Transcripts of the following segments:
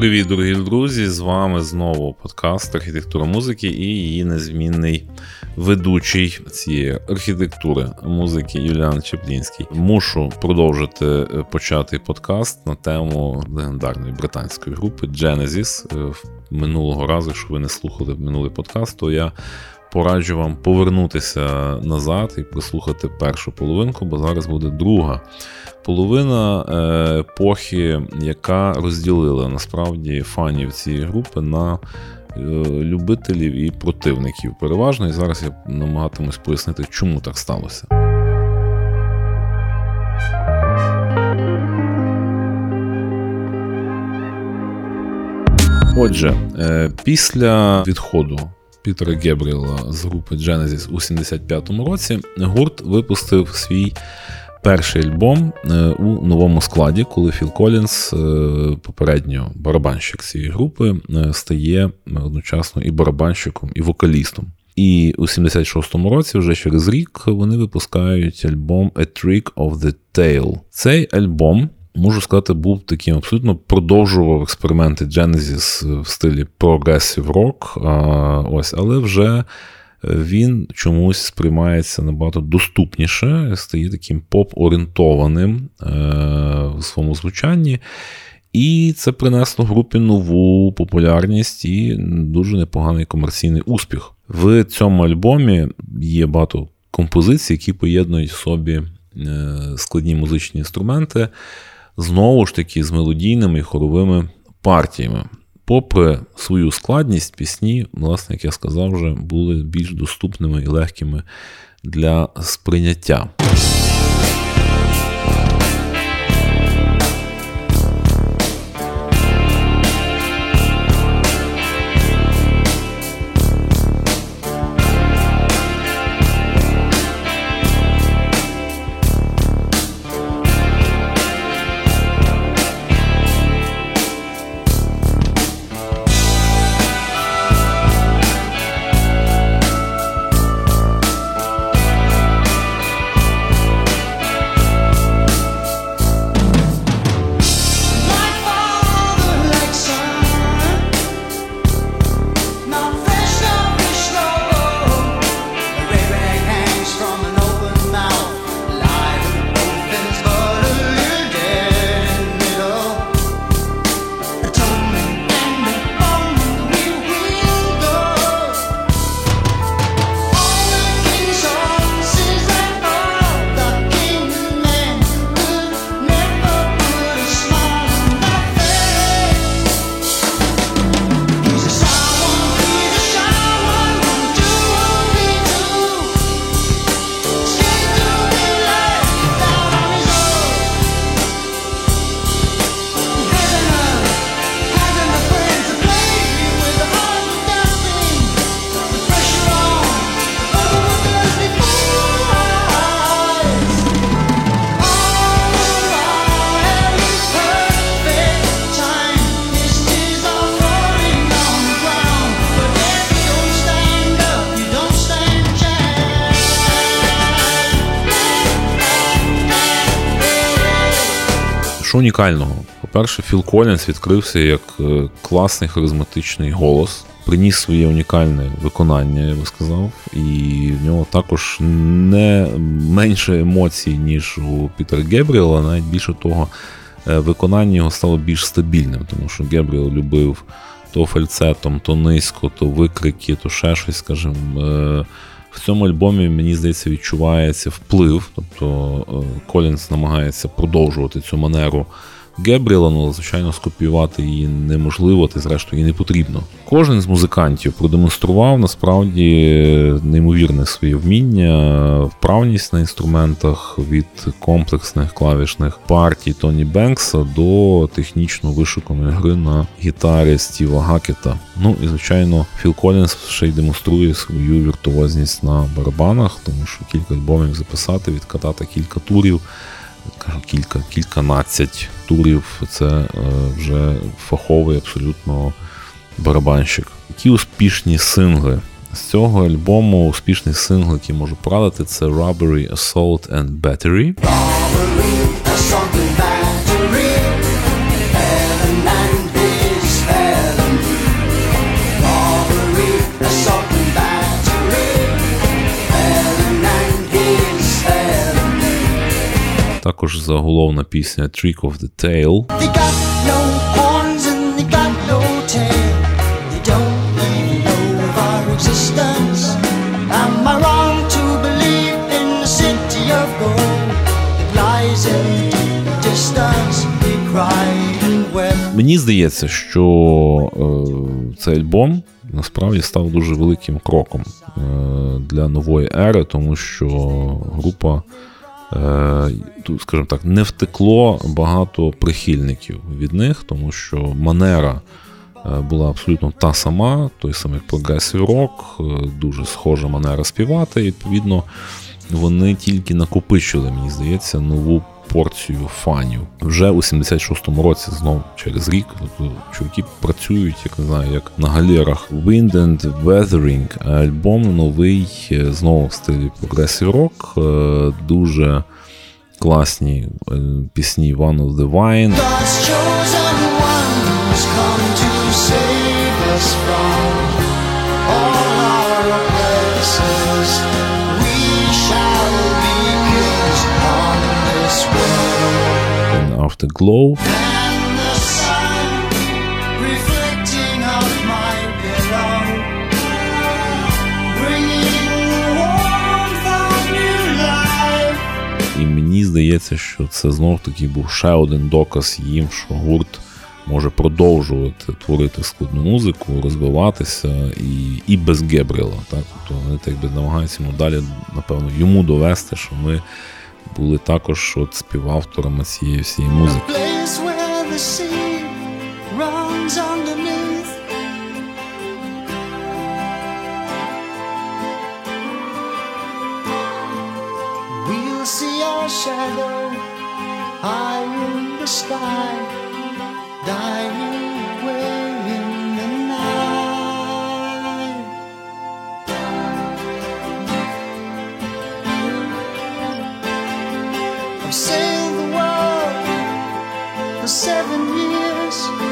Привіт, дорогі друзі! З вами знову подкаст Архітектура музики і її незмінний ведучий цієї архітектури музики Юліан Чеплінський. Мушу продовжити е, почати подкаст на тему легендарної британської групи Genesis. Е, минулого разу, якщо ви не слухали минулий подкаст, то я пораджу вам повернутися назад і прослухати першу половинку, бо зараз буде друга половина е, епохи, яка розділила насправді фанів цієї групи на е, любителів і противників. Переважно, і зараз я намагатимусь пояснити, чому так сталося. Отже, е, після відходу Пітера Гебріела з групи Genesis у 75-му році гурт випустив свій перший альбом е, у новому складі, коли Філ Колінс, е, попередньо барабанщик цієї групи, е, стає одночасно і барабанщиком, і вокалістом. І у 76-му році, вже через рік, вони випускають альбом A Trick of the Tail. Цей альбом. Можу сказати, був таким абсолютно продовжував експерименти Genesis в стилі Progressive Rock, ось, але вже він чомусь сприймається набагато доступніше, стає таким поп-орієнтованим е, в своєму звучанні. І це принесло групі нову популярність і дуже непоганий комерційний успіх. В цьому альбомі є багато композицій, які поєднують в собі е, складні музичні інструменти, знову ж таки, з мелодійними і хоровими партіями попри свою складність, пісні, власне, як я сказав, вже були більш доступними і легкими для сприйняття. Унікального? По-перше, Філ Колінс відкрився як е, класний харизматичний голос, приніс своє унікальне виконання, я би сказав, і в нього також не менше емоцій, ніж у Пітера Гебріела, навіть більше того, е, виконання його стало більш стабільним, тому що Гебріел любив то фальцетом, то низько, то викрики, то ще щось, скажімо. В цьому альбомі, мені здається, відчувається вплив. Тобто е, Колінс намагається продовжувати цю манеру Гебріла, але, звичайно, скопіювати її неможливо, та зрештою і не потрібно. Кожен з музикантів продемонстрував насправді неймовірне своє вміння, вправність на інструментах від комплексних клавішних партій Тоні Бенкса до технічно вишуканої гри на гітарі Стіва Гакета. Ну і звичайно, Філ Колінс ще й демонструє свою віртуозність на барабанах, тому що кілька альбомів записати, відкатати кілька турів кілька, кільканадцять турів. Це е, вже фаховий абсолютно барабанщик. Які успішні сингли. З цього альбому успішний сингл, який можу порадити, це Robbery, Assault and Battery. Robbery, in the distance? We cried and wept. Мені здається, що е, цей альбом насправді став дуже великим кроком е, для нової ери, тому що група, скажімо так, не втекло багато прихильників від них, тому що манера. Е, була абсолютно та сама, той самий прогресив рок, дуже схожа манера співати. І, відповідно, вони тільки накопичили, мені здається, нову порцію фанів. Вже у 76-му році, знов через рік, тобто чуваки працюють, як не знаю, як на галерах Wind and Weathering, альбом новий, е, знову в стилі прогресів рок, е, дуже класні е, пісні One of the Wine. Afterglow. І мені здається, що це знов таки був ще один доказ їм, що гурт може продовжувати творити складну музику, розвиватися і і без Гебріла. Так? Тобто вони так би намагаються далі, напевно, йому довести, що ми були також от співавторами цієї всієї музики. shadow high in the sky, dying sailed the world for seven years.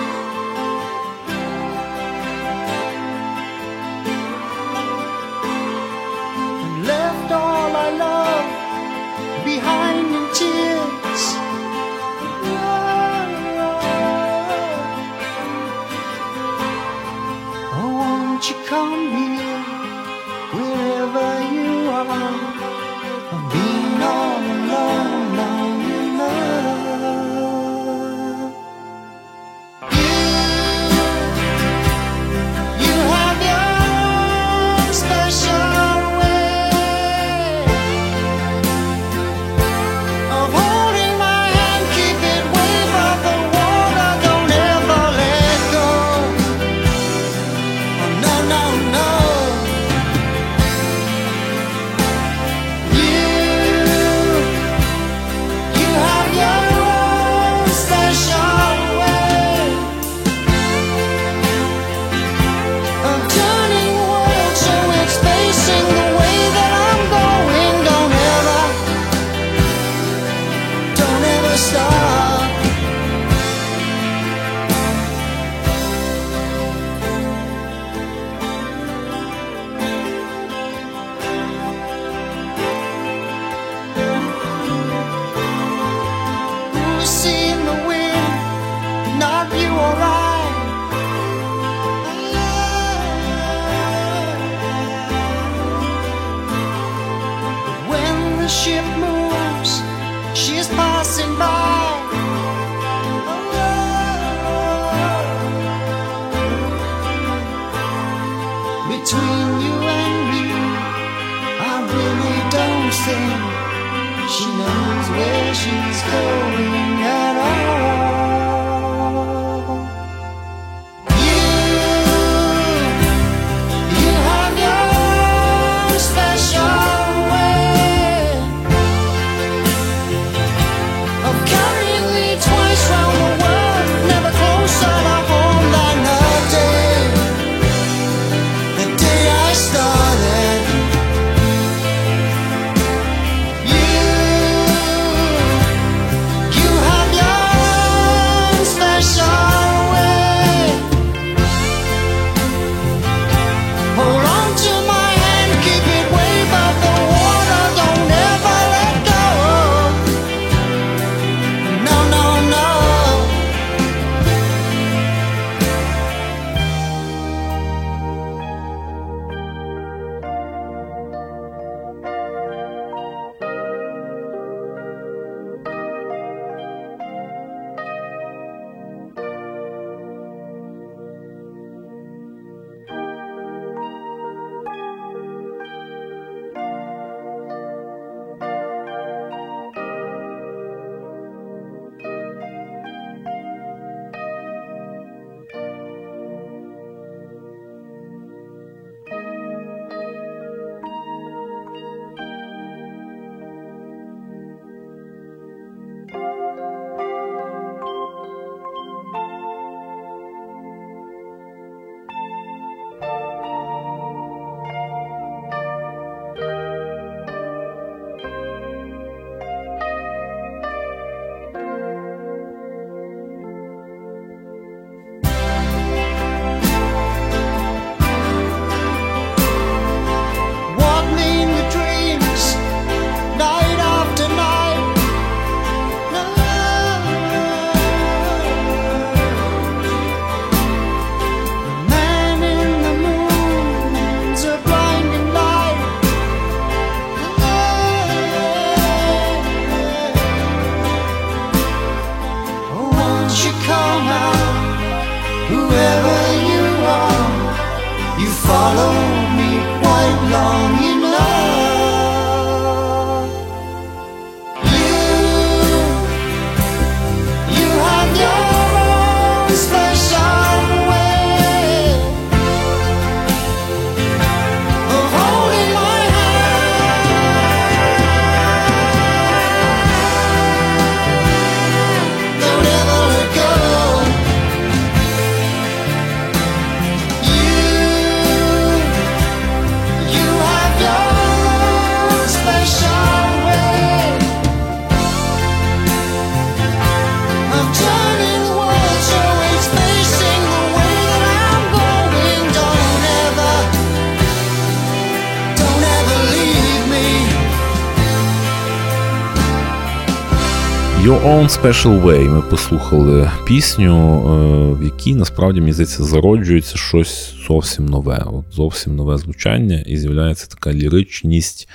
Own Special Way ми послухали пісню, е, в якій насправді мені здається зароджується щось зовсім нове. От Зовсім нове звучання, і з'являється така ліричність,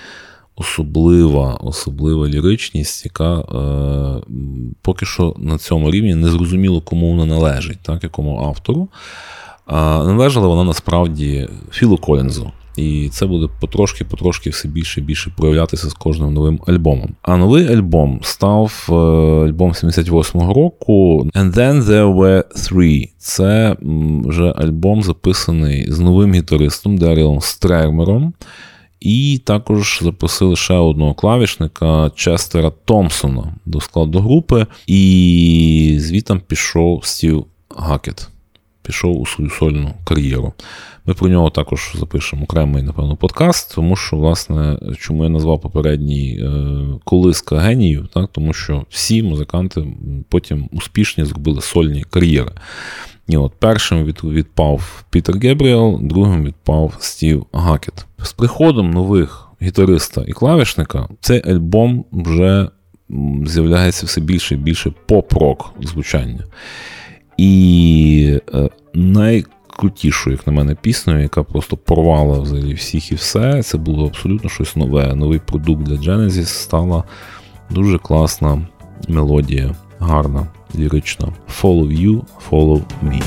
особлива особлива ліричність, яка е, поки що на цьому рівні не зрозуміло, кому вона належить, так, якому автору. А належала вона насправді Філу Колінзу. І це буде потрошки-потрошки все більше і більше проявлятися з кожним новим альбомом. А новий альбом став е, альбом 78-го року. And then there were three. Це вже альбом записаний з новим гітаристом Дарілом Стремером. І також запросили ще одного клавішника Честера Томпсона до складу групи. І звітом пішов Стів Гакет. Пішов у свою сольну кар'єру. Ми про нього також запишемо окремий, напевно, подкаст, тому що, власне, чому я назвав попередній е, колиска геніїв, так? тому що всі музиканти потім успішні зробили сольні кар'єри. І от першим від, відпав Пітер Гебріел, другим відпав Стів Гакет. З приходом нових гітариста і клавішника цей альбом вже з'являється все більше і більше поп-рок звучання. І е, най як на мене, піснею, яка просто порвала взагалі всіх і все. Це було абсолютно щось нове. Новий продукт для Genesis стала дуже класна мелодія, гарна, лірична. Follow you, follow me.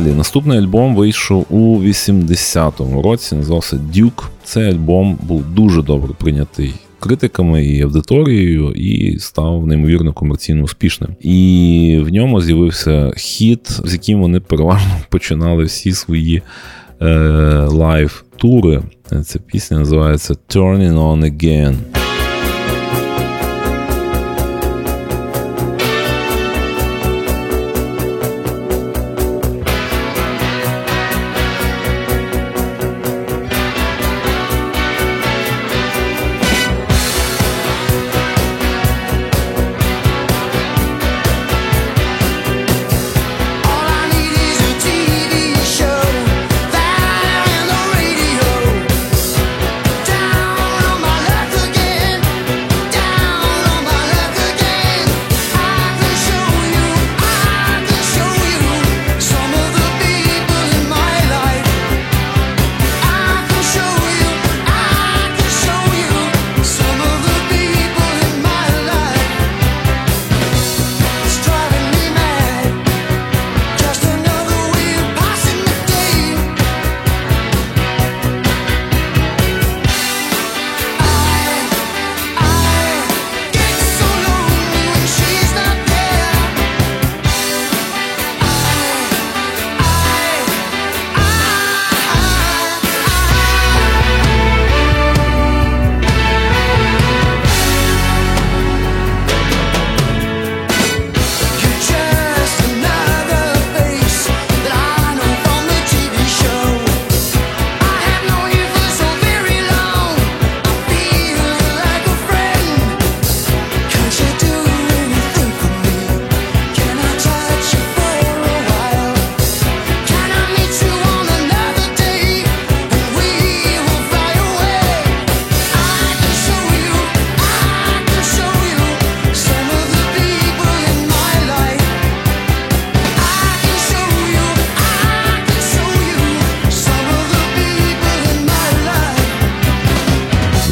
Далі, наступний альбом вийшов у 80-му році, називався Duke. Цей альбом був дуже добре прийнятий критиками і аудиторією, і став неймовірно комерційно успішним. І в ньому з'явився хіт, з яким вони переважно починали всі свої е, лайв-тури. Ця пісня називається Turning On Again.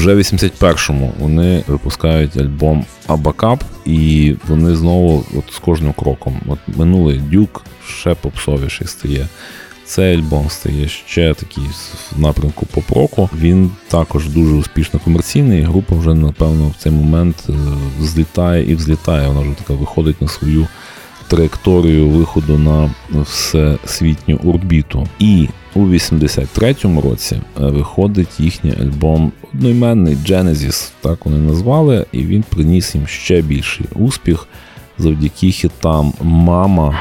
Вже в 81-му вони випускають альбом Абакап, і вони знову от з кожним кроком. От Минулий дюк ще попсовіший стає. Цей альбом стає ще такий в напрямку поп-року. Він також дуже успішно комерційний. і Група вже, напевно, в цей момент е, злітає і взлітає. Вона вже така виходить на свою траєкторію виходу на всесвітню орбіту. І у 83-му році е, виходить їхній альбом одноіменний Genesis, так вони назвали, і він приніс їм ще більший успіх завдяки хітам Мама.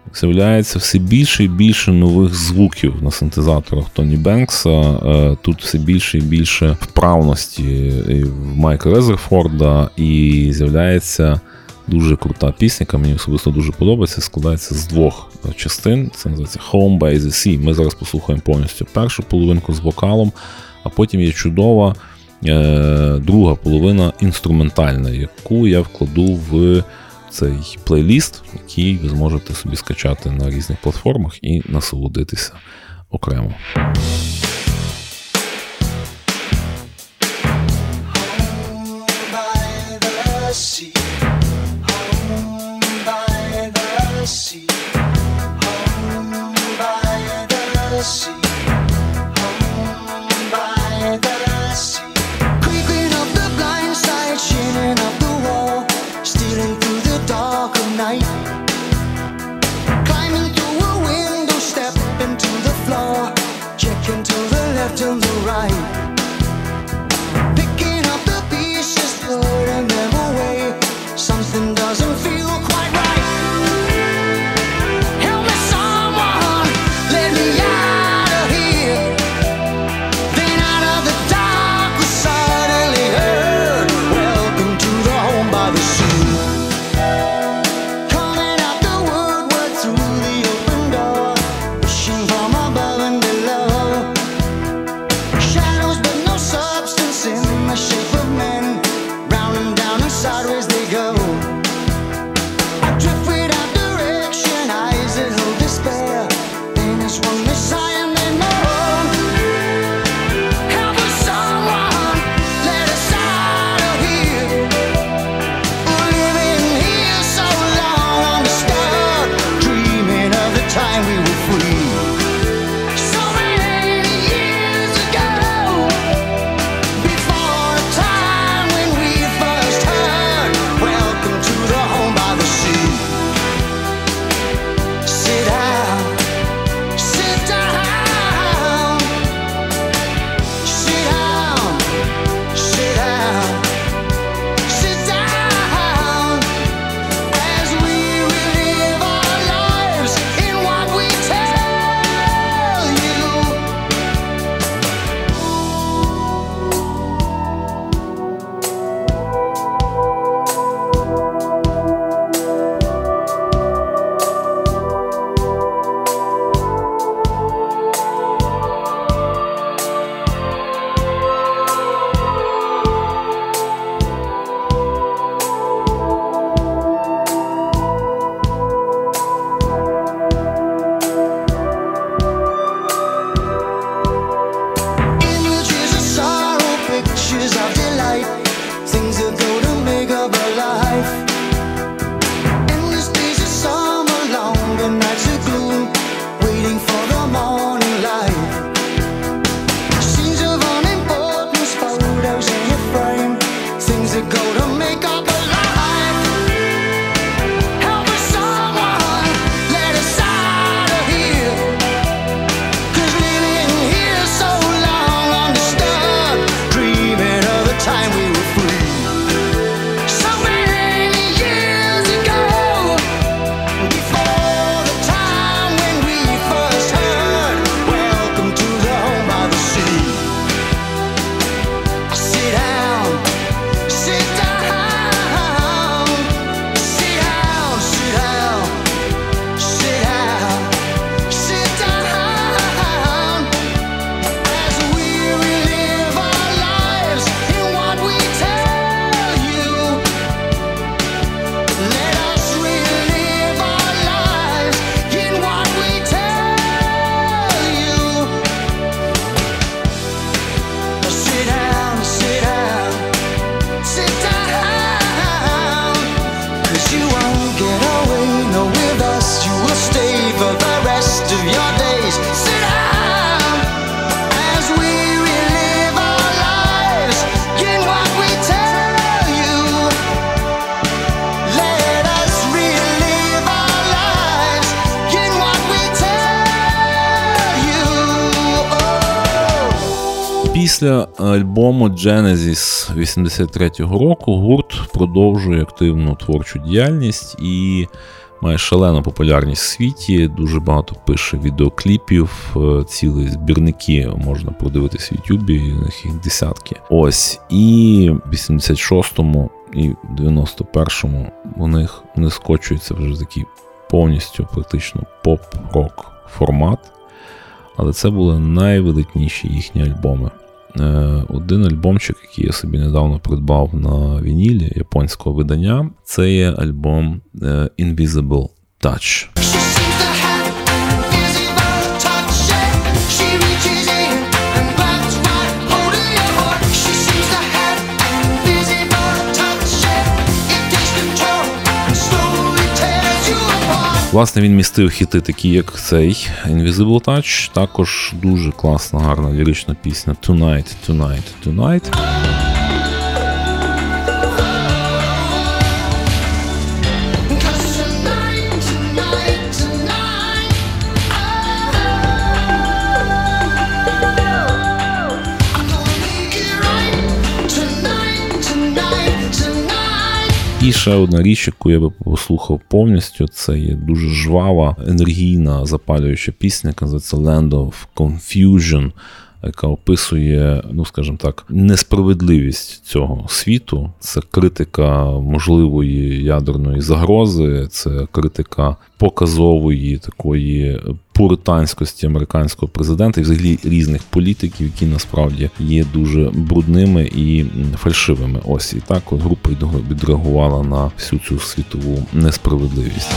з'являється все більше і більше нових звуків на синтезаторах Тоні Бенкса. Е, тут все більше і більше вправності в Майка Резерфорда, і з'являється дуже крута пісня, мені особисто дуже подобається. Складається з двох частин. Це називається Home by the Sea. Ми зараз послухаємо повністю першу половинку з вокалом, а потім є чудова. Е, друга половина інструментальна, яку я вкладу в цей плейліст, який ви зможете собі скачати на різних платформах і насолодитися окремо. see Після альбому Genesis 83-го року гурт продовжує активну творчу діяльність і має шалену популярність в світі. Дуже багато пише відеокліпів, е, цілі збірники можна подивитися в Ютубі, їх десятки. Ось. І в 86-му і 91-му у них не скочується вже такий повністю практично поп-рок формат. Але це були найвеликніші їхні альбоми. Е, один альбомчик, який я собі недавно придбав на вінілі японського видання, це є альбом е, Invisible Touch. Власне, він містив хіти, такі як цей Invisible Touch. Також дуже класна, гарна лірична пісня Tonight, Tonight, Tonight. Ще одна річ, яку я би послухав повністю, це є дуже жвава, енергійна, запалююча пісня, яка називається Land of Confusion, яка описує, ну скажімо так, несправедливість цього світу. Це критика можливої ядерної загрози, це критика показової такої пуританськості американського президента і взагалі різних політиків, які насправді є дуже брудними і фальшивими. Ось і так група відреагувала на всю цю світову несправедливість.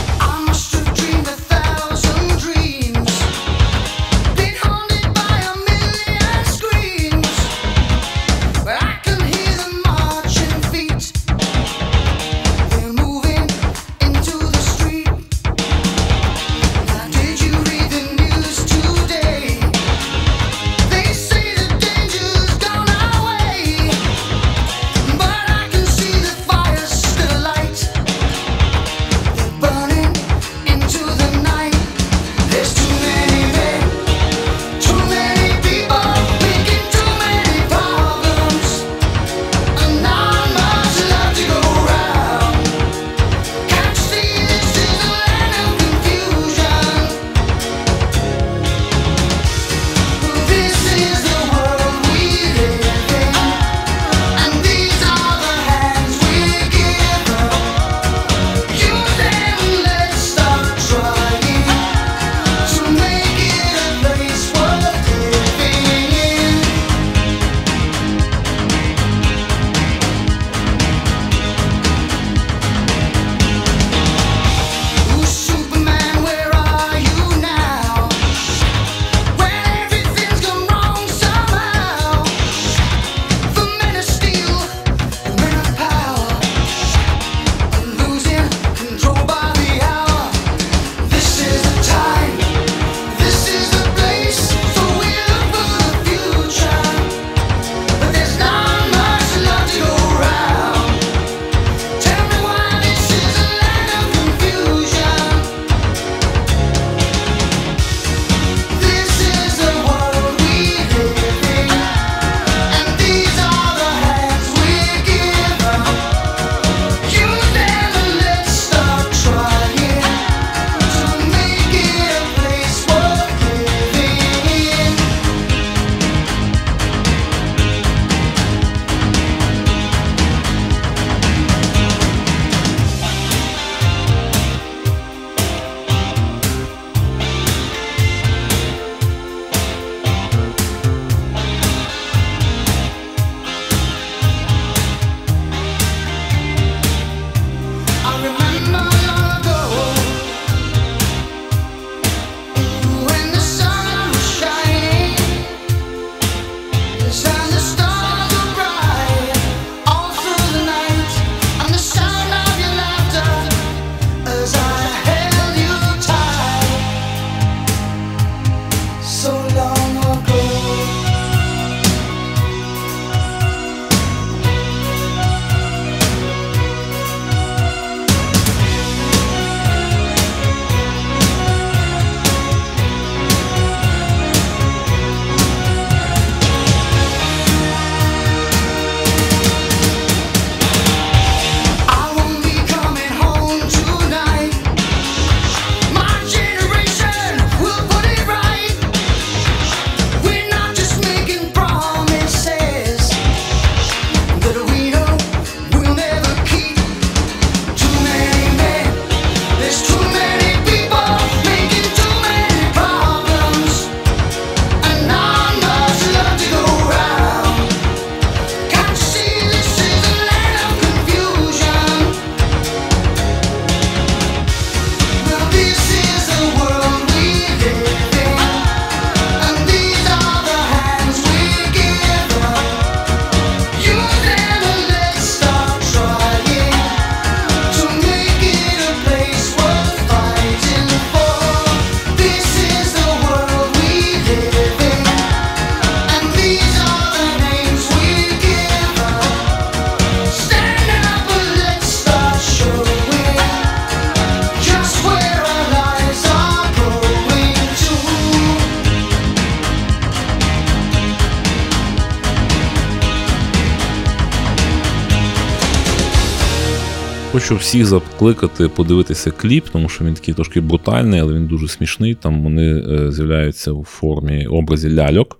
Хочу всіх закликати подивитися кліп, тому що він такий трошки брутальний, але він дуже смішний. Там вони е, з'являються у формі образі ляльок.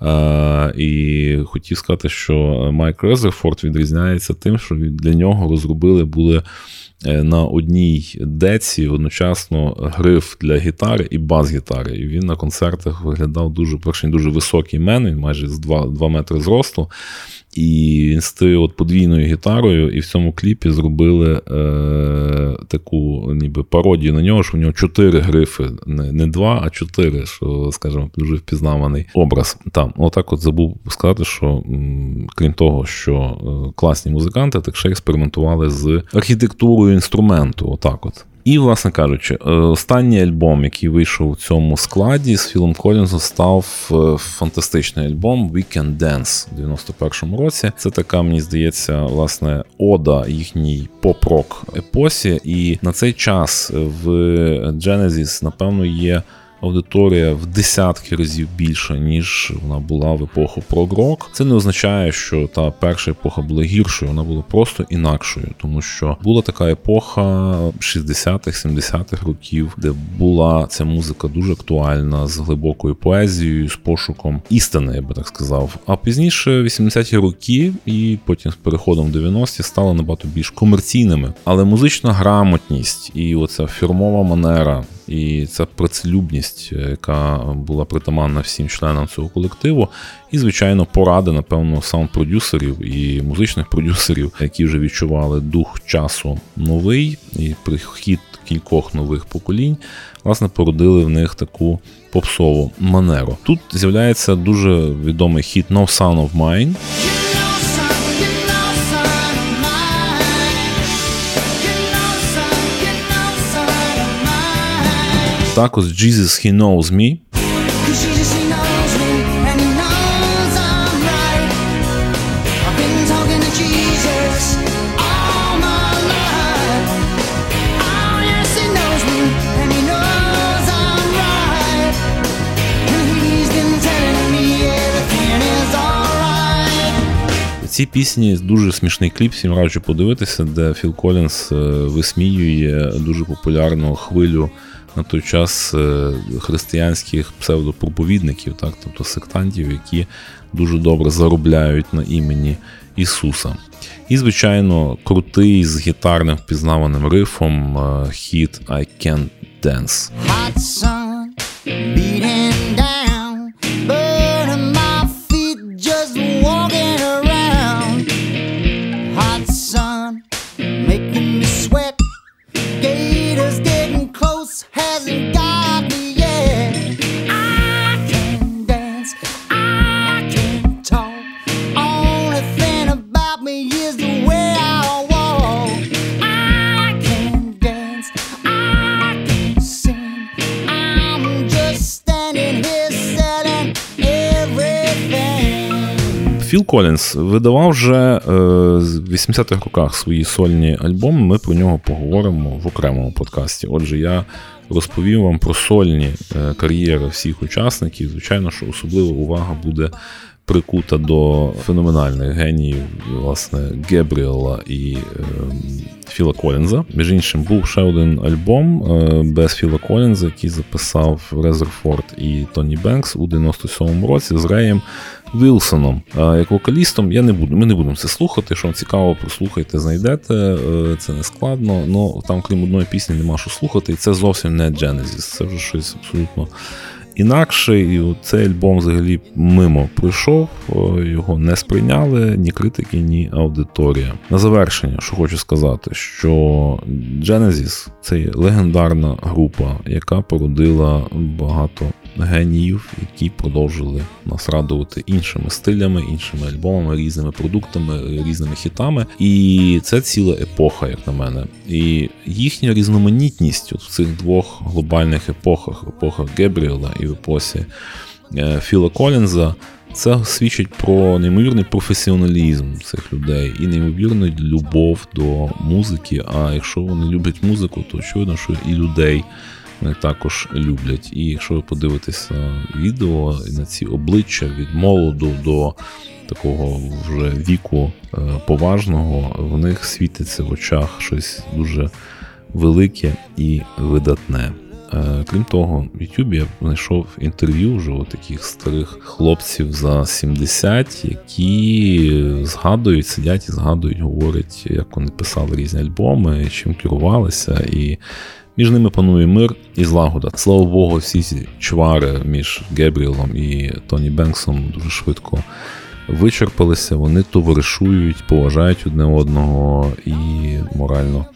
Uh, і хотів сказати, що Майк Резерфорд відрізняється тим, що для нього розробили були Е, на одній деці одночасно гриф для гітари і бас-гітари. І він на концертах виглядав дуже перший дуже високий мен, він майже з 2, 2 метри зросту. І він стоїть от подвійною гітарою, і в цьому кліпі зробили е, таку ніби пародію на нього, що в нього чотири грифи, не не два, а чотири, що, скажімо, дуже впізнаваний образ. Там, отак от забув сказати, що крім того, що е, класні музиканти, так ще експериментували з архітектурою інструменту. Отак от. І, власне кажучи, е, останній альбом, який вийшов у цьому складі з Філом Колінзом, став е, фантастичний альбом We Can Dance у 91-му році. Це така, мені здається, власне, ода їхній поп-рок епосі. І на цей час в Genesis, напевно, є аудиторія в десятки разів більша, ніж вона була в епоху прог-рок. Це не означає, що та перша епоха була гіршою, вона була просто інакшою, тому що була така епоха 60-х, 70-х років, де була ця музика дуже актуальна з глибокою поезією, з пошуком істини, я би так сказав. А пізніше 80-ті роки, і потім з переходом 90-ті стали набагато більш комерційними, але музична грамотність і оця фірмова манера. І ця працелюбність, е, яка була притаманна всім членам цього колективу, і, звичайно, поради, напевно, саунд-продюсерів і музичних продюсерів, які вже відчували дух часу новий і прихід кількох нових поколінь, власне, породили в них таку попсову манеру. Тут з'являється дуже відомий хіт «No Son of Mine». Tacos Jesus He Knows Me. Ці пісні дуже смішний кліп, всім раджу подивитися, де Філ Колінс е, висміює дуже популярну хвилю на той час е, християнських псевдопроповідників, так, тобто сектантів, які дуже добре заробляють на імені Ісуса. І, звичайно, крутий з гітарним впізнаваним рифом е, хіт I Can't Dance. Hot sun, beating down, Філ Колінс видавав вже е, в 80-х роках свої сольні альбоми. Ми про нього поговоримо в окремому подкасті. Отже, я розповім вам про сольні е, кар'єри всіх учасників. Звичайно, що особлива увага буде прикута до феноменальних геніїв, власне, Гебріела і е, Філа Колінза. Між іншим, був ще один альбом е, без Філа Колінза, який записав Резерфорд і Тоні Бенкс у 97-му році з Реєм Вілсоном. А як вокалістом я не буду. Ми не будемо це слухати. Що вам цікаво, послухайте, знайдете. Е, це не складно. Ну там, крім одної пісні, нема що слухати, і це зовсім не Genesis. Це вже щось абсолютно інакше, і цей альбом взагалі мимо пройшов, його не сприйняли ні критики, ні аудиторія. На завершення, що хочу сказати, що Genesis – це легендарна група, яка породила багато геніїв, які продовжили нас радувати іншими стилями, іншими альбомами, різними продуктами, різними хітами. І це ціла епоха, як на мене. І їхня різноманітність от в цих двох глобальних епохах: епоха Гебріела і в епосі е, Філа Колінза. Це свідчить про неймовірний професіоналізм цих людей і неймовірну любов до музики. А якщо вони люблять музику, то очевидно, що і людей також люблять. І якщо ви подивитеся відео на ці обличчя від молоду до такого вже віку е, поважного, в них світиться в очах щось дуже велике і видатне. Е, крім того, в Ютубі я знайшов інтерв'ю вже у таких старих хлопців за 70, які згадують, сидять і згадують, говорять, як вони писали різні альбоми, чим керувалися, і між ними панує мир і злагода. Слава Богу, всі ці чвари між Гебріелом і Тоні Бенксом дуже швидко вичерпалися. Вони товаришують, поважають одне одного і морально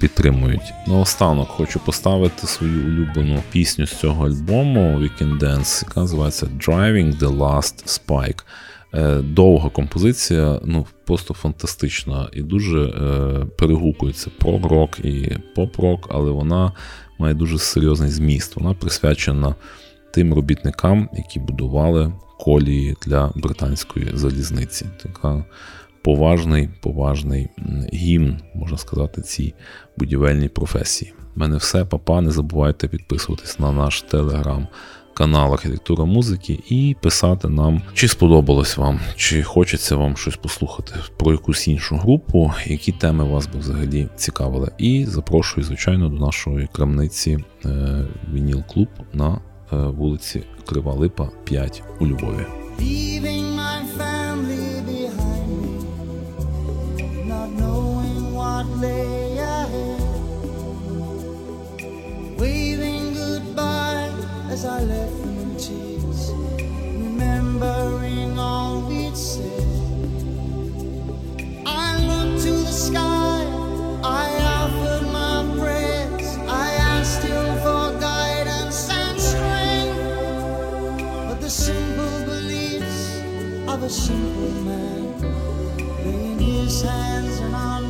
підтримують. Наостанок хочу поставити свою улюблену пісню з цього альбому Weekend Dance, яка називається Driving the Last Spike. Е, довга композиція, ну просто фантастична і дуже е, перегукується прог-рок і поп-рок, але вона має дуже серйозний зміст. Вона присвячена тим робітникам, які будували колії для британської залізниці. Така поважний, поважний гімн, можна сказати, цій будівельній професії. У мене все, папа. Не забувайте підписуватись на наш телеграм. Канал Архітектура музики і писати нам, чи сподобалось вам, чи хочеться вам щось послухати про якусь іншу групу, які теми вас би взагалі цікавили. І запрошую, звичайно, до нашої крамниці е, Вініл Клуб на е, вулиці Крива Липа, 5 у Львові. Waving as I left them in tears, remembering all we'd said. I looked to the sky, I offered my prayers, I asked him for guidance and strength. But the simple beliefs of a simple man laying his hands on my